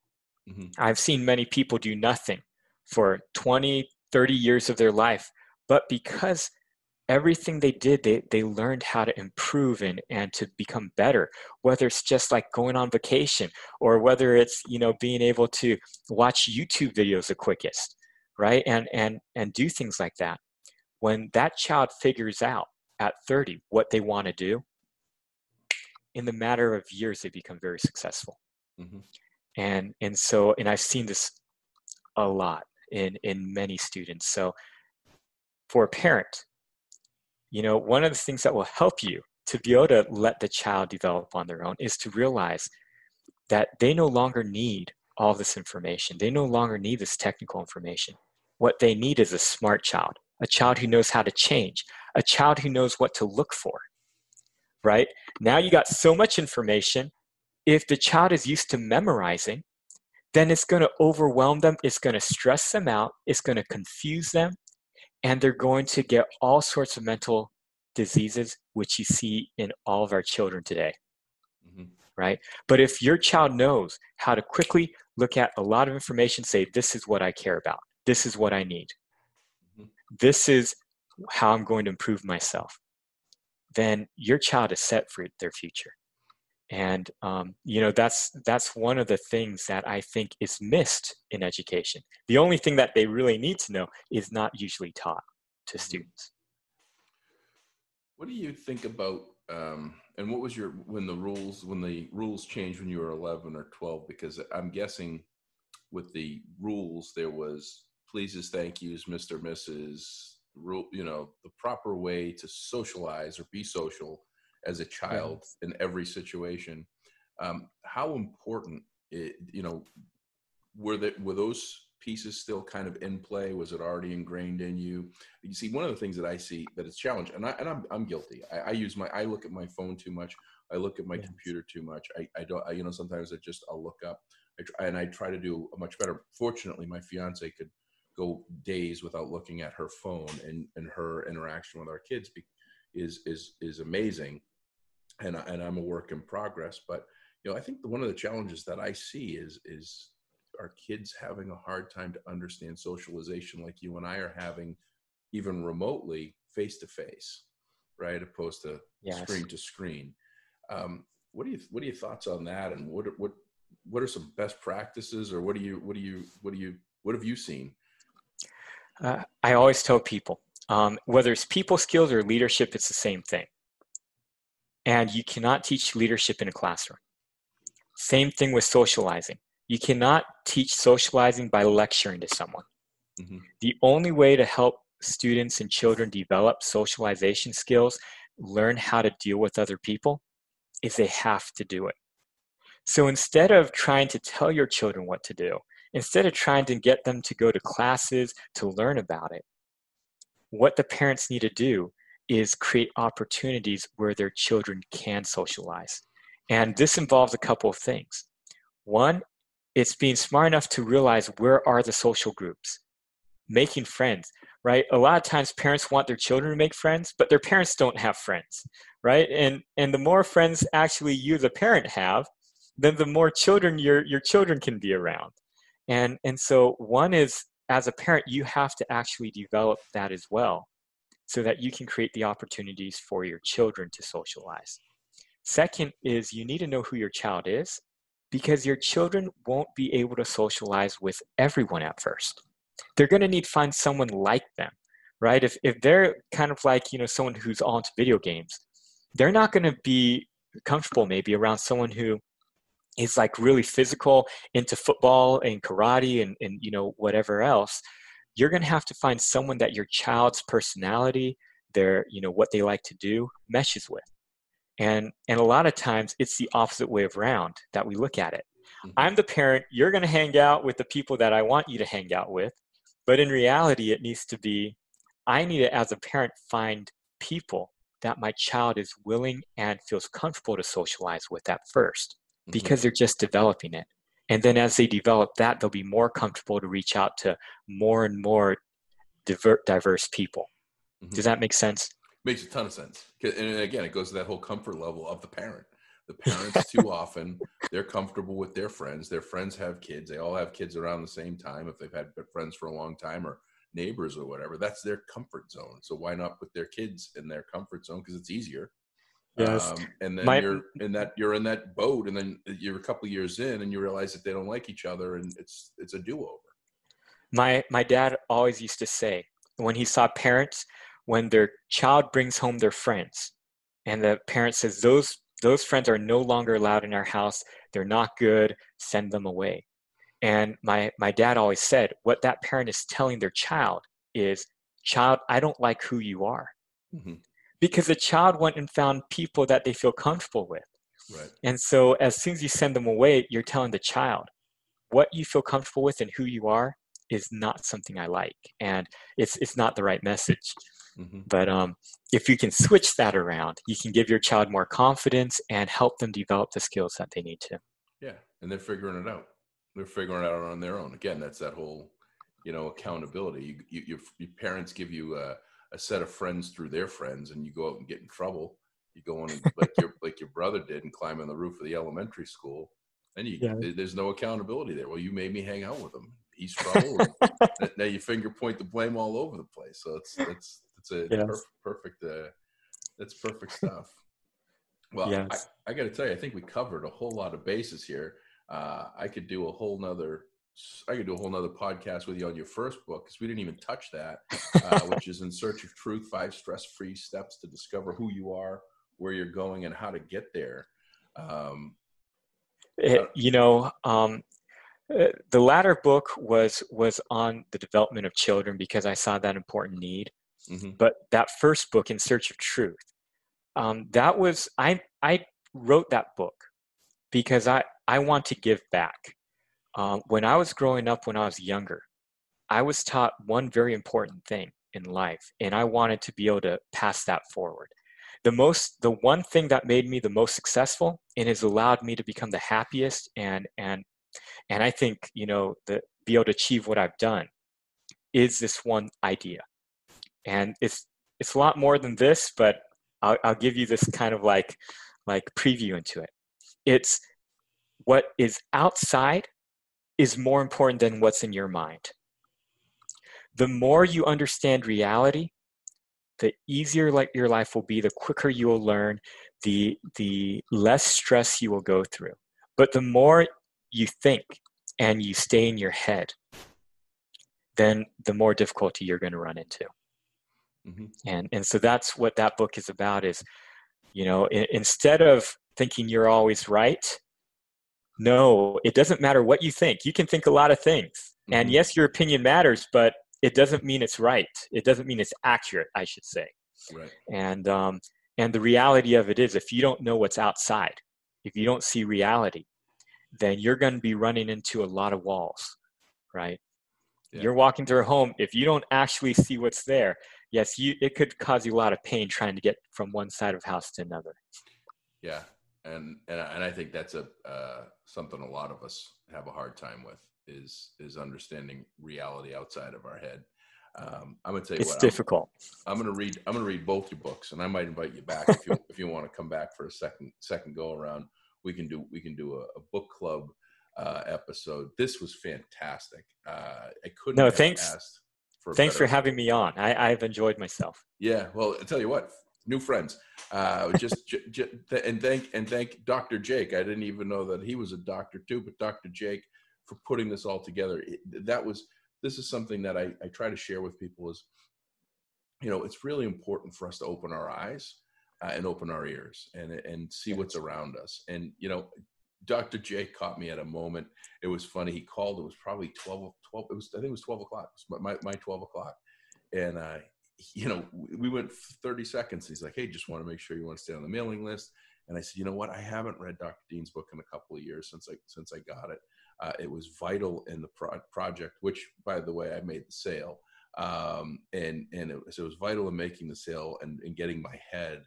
Mhm. i've seen many people do nothing for 20 30 years of their life but because everything they did they, they learned how to improve and, and to become better whether it's just like going on vacation or whether it's you know being able to watch youtube videos the quickest right? And and and do things like that. When that child figures out at 30 what they want to do in the matter of years they become very successful. Mhm. and and so and i've seen this a lot in in many students. So for a parent you know one of the things that will help you to be able to let the child develop on their own is to realize that they no longer need all this information. They no longer need this technical information. What they need is a smart child a child who knows how to change a child who knows what to look for right? Now you got so much information. If the child is used to memorizing then it's going to overwhelm them it's going to stress them out it's going to confuse them and they're going to get all sorts of mental diseases which you see in all of our children today Mhm. right? But if your child knows how to quickly look at a lot of information say this is what i care about. This is what i need. Mhm. this is how i'm going to improve myself then your child is set for their future and um, you know that's that's one of the things that i think is missed in education the only thing that they really need to know is not usually taught to Mhm. students What do you think about um, and what was your when the rules when the rules changed when you were 11 or 12 because I'm guessing with the rules there was pleases thank yous Mr. Mrs. rule you know the proper way to socialize or be social as a child in every situation. Um, how important it, you know were that were those pieces still kind of in play? Was it already ingrained in you? You see one of the things that i see that is challenged and, I, and I'm, I'm guilty. I, I use my i look at my phone too much. I look at my Yes. computer too much. I, I don't I, you know sometimes i just i'll look up. I try, and i try to do a much better. Fortunately my fiance could go days without looking at her phone and and her interaction with our kids be, is is is amazing and I, and i'm a work in progress but you know i think the, one of the challenges that i see is is are kids having a hard time to understand socialization like you and I are having even remotely face to face, right? Opposed to Yes. screen to screen. Um, what do you what are your thoughts on that? And what are- what what are some best practices or what do you what do you what do you what have you seen? Uh, I always tell people um, whether it's people skills or leadership, it's the same thing. And you cannot teach leadership in a classroom. Same thing with socializing. You cannot teach socializing by lecturing to someone. Mhm. The only way to help students and children develop socialization skills, learn how to deal with other people, is they have to do it. So instead of trying to tell your children what to do, instead of trying to get them to go to classes to learn about it, what the parents need to do is create opportunities where their children can socialize. And this involves a couple of things. One, it's being smart enough to realize where are the social groups, making friends, right? A lot of times parents want their children to make friends, but their parents don't have friends, right? And and the more friends actually you the parent have, then the more children your your children can be around. And and so one is as a parent you have to actually develop that as well so that you can create the opportunities for your children to socialize. Second is you need to know who your child is because your children won't be able to socialize with everyone at first. They're going to need to find someone like them, right? If, if they're kind of like, you know, someone who's all into video games, they're not going to be comfortable maybe around someone who is like really physical into football and karate and, and you know whatever else you're going to have to find someone that your child's personality their you know what they like to do meshes with. And and a lot of times it's the opposite way around that we look at it. Mhm. i'm the parent you're going to hang out with the people that i want you to hang out with but in reality it needs to be i need to as a parent find people that my child is willing and feels comfortable to socialize with at first Mhm. because they're just developing it. And then as they develop that, they'll be more comfortable to reach out to more and more diver- diverse people. Mhm. Does that make sense? Makes a ton of sense. And again, it goes to that whole comfort level of the parent. The parents, too often, they're comfortable with their friends. Their friends have kids. They all have kids around the same time if they've had friends for a long time or neighbors or whatever. That's their comfort zone. So why not put their kids in their comfort zone? Because it's easier. Yes. Um, and then My- you're in that you're in that boat, and then you're a couple years in, and you realize that they don't like each other, and it's it's a do over. My my dad always used to say when he saw parents when their child brings home their friends and the parent says those those friends are no longer allowed in our house, they're not good, send them away. And my my dad always said what that parent is telling their child is child, I don't like who you are. Mhm. Because the child went and found people that they feel comfortable with. Right. And so as soon as you send them away, you're telling the child what you feel comfortable with and who you are is not something I like. And it's it's not the right message. hmm But um, if you can switch that around, you can give your child more confidence and help them develop the skills that they need to. Yeah, and they're figuring it out. They're figuring it out on their own. Again, that's that whole, you know, accountability. You, you, your, your parents give you a, a set of friends through their friends, and you go out and get in trouble. You go on and, like your like your brother did and climb on the roof of the elementary school. And you, Yeah. there's no accountability there. Well, you made me hang out with him. He's trouble. now you finger point the blame all over the place. So it's it's it's a Yes. perf- perfect. Uh, that's perfect stuff. Well, Yes. I, I got to tell you, I think we covered a whole lot of bases here. Uh, I could do a whole nother. I could do a whole nother podcast with you on your first book because we didn't even touch that, uh, which is "In Search of Truth: Five Stress-Free Steps to Discover Who You Are, Where You're Going, and How to Get There." Um, It- you know, um, uh, the latter book was was on the development of children because I saw that important need. mhm, but that first book in search of truth um, that was i i wrote that book because i i want to give back um, when i was growing up when i was younger i was taught one very important thing in life and i wanted to be able to pass that forward. The most the one thing that made me the most successful and has allowed me to become the happiest and and and i think you know the be able to achieve what i've done is this one idea. And it's it's a lot more than this but I'll, I'll give you this kind of like like preview into it. It's what is outside is more important than what's in your mind. The more you understand reality the easier your life will be the quicker you will learn the the less stress you will go through. But the more you think and you stay in your head then the more difficulty you're going to run into. Mhm. and and so that's what that book is about is you know instead of thinking you're always right no, it doesn't matter what you think. You can think a lot of things. Mm-hmm. And yes, your opinion matters, but it doesn't mean it's right. It doesn't mean it's accurate, I should say. Right. And um, and the reality of it is, if you don't know what's outside, if you don't see reality, then you're going to be running into a lot of walls, right? Yeah. You're walking through a home. If you don't actually see what's there, yes, you it could cause you a lot of pain trying to get from one side of house to another. Yeah, and and and I think that's a uh, something a lot of us have a hard time with is is understanding reality outside of our head. Um, I'm gonna tell you it's what, difficult. I'm, I'm, gonna read. I'm gonna read both your books, and I might invite you back if you if you want to come back for a second second go around. We can do we can do a, a book club uh, episode. This was fantastic. Uh, I couldn't. No, thanks. For thanks for having me on. I, I've enjoyed myself. Yeah. Well, I tell you what, new friends. Uh, just j- j- and thank and thank Dr. Jake. I didn't even know that he was a doctor too, but Dr. Jake for putting this all together. It, that was this is something that I, I try to share with people is, you know, it's really important for us to open our eyes uh, and open our ears and and see what's around us. And you know, Dr. Jake caught me at a moment. It was funny. He called. It was probably 12, 12 It was I think it was twelve o'clock. It was my my twelve o'clock, and uh, you know, we went 30 seconds. He's like, hey, just want to make sure you want to stay on the mailing list. And I said, you know what? I haven't read Dr. Dean's book in a couple of years since I since I got it. Uh, it was vital in the pro- project, which, by the way, I made the sale, um, and and it was, it was, vital in making the sale and, and getting my head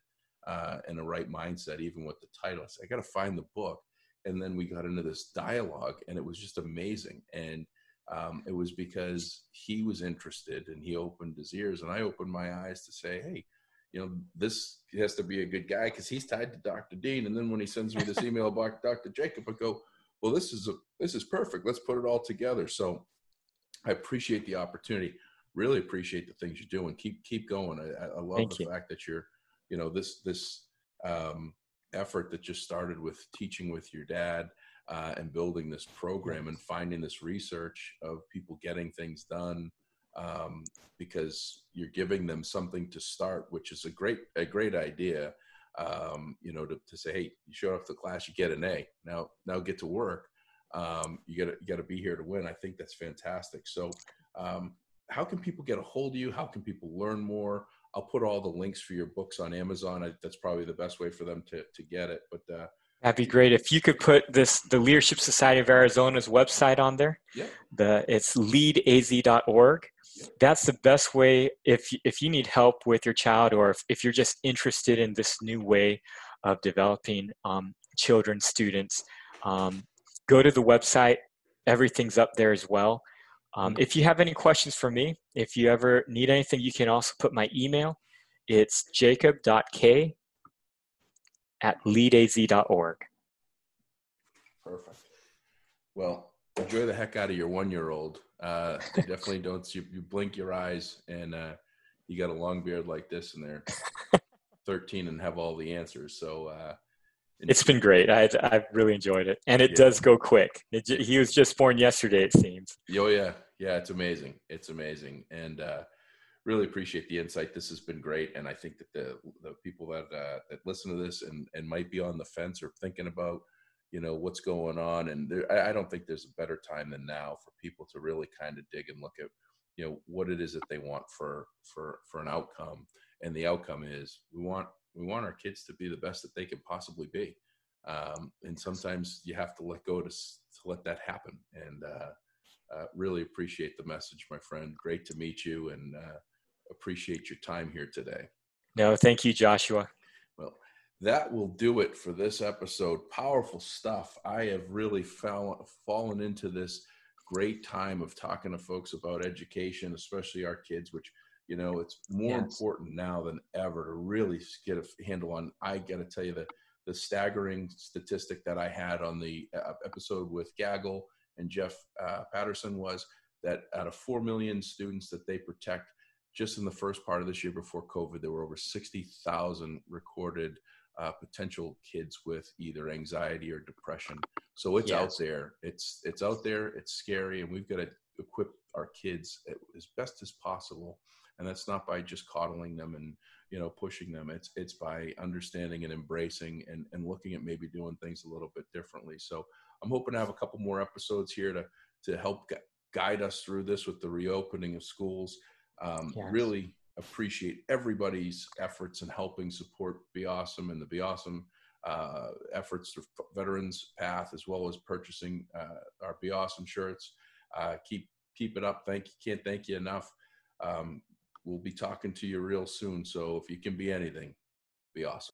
uh, in the right mindset, even with the title. I said, I got to find the book, and then we got into this dialogue, and it was just amazing. And um, it was because he was interested, and he opened his ears, and I opened my eyes to say, hey. You know, this has to be a good guy because he's tied to Dr. Dean. And then when he sends me this email about Dr. Jacob, I go, well, this is a, this is perfect. Let's put it all together. So I appreciate the opportunity. Really appreciate the things you're doing. Keep keep going. I, I love Thank the you. fact that you're, you know, this this um, effort that just started with teaching with your dad uh, and building this program and finding this research of people getting things done um, because you're giving them something to start, which is a great a great idea um, you know, to, to say, hey, you showed up to class, you get an A. Now, now get to work. Um, you got to you got to be here to win. I think that's fantastic. So, um, how can people get a hold of you? How can people learn more? I'll put all the links for your books on Amazon. I, that's probably the best way for them to to get it. But uh, That'd be great if you could put this the Leadership Society of Arizona's website on there. Yeah. The it's leadaz.org that's the best way if if you need help with your child or if, if you're just interested in this new way of developing um, children students um, go to the website everything's up there as well um, mm-hmm. if you have any questions for me if you ever need anything you can also put my email it's jacob.k at leadaz.org perfect well enjoy the heck out of your one year old uh, they definitely don't. You, you blink your eyes, and uh, you got a long beard like this, and they're 13 and have all the answers. So uh, it's been great. I I've really enjoyed it, and it yeah. does go quick. It, he was just born yesterday, it seems. Oh yeah, yeah. It's amazing. It's amazing, and uh, really appreciate the insight. This has been great, and I think that the the people that uh, that listen to this and and might be on the fence or thinking about you know what's going on and there, I, don't think there's a better time than now for people to really kind of dig and look at you know what it is that they want for for for an outcome. And the outcome is we want we want our kids to be the best that they can possibly be. Um, and sometimes you have to let go to, to let that happen. And uh, uh, really appreciate the message my friend. Great to meet you and uh, appreciate your time here today no thank you joshua well that will do it for this episode. Powerful stuff. I have really fall, fallen into this great time of talking to folks about education, especially our kids, which you know it's more yes. important now than ever to really get a handle on. I got to tell you that the staggering statistic that I had on the uh, episode with Gaggle and Jeff uh, Patterson was that out of four million students that they protect, just in the first part of this year before COVID, there were over sixty thousand recorded uh, potential kids with either anxiety or depression. So it's yes. out there. It's it's out there. It's scary, and we've got to equip our kids as best as possible. And that's not by just coddling them and you know pushing them. It's it's by understanding and embracing and and looking at maybe doing things a little bit differently. So I'm hoping to have a couple more episodes here to to help gu- guide us through this with the reopening of schools. Um, Yes. Really appreciate everybody's efforts in helping support Be Awesome and the Be Awesome uh, efforts through Veterans Path, as well as purchasing uh, our Be Awesome shirts. Uh, keep keep it up. Thank you. Can't thank you enough. Um, we'll be talking to you real soon. So if you can be anything, be awesome.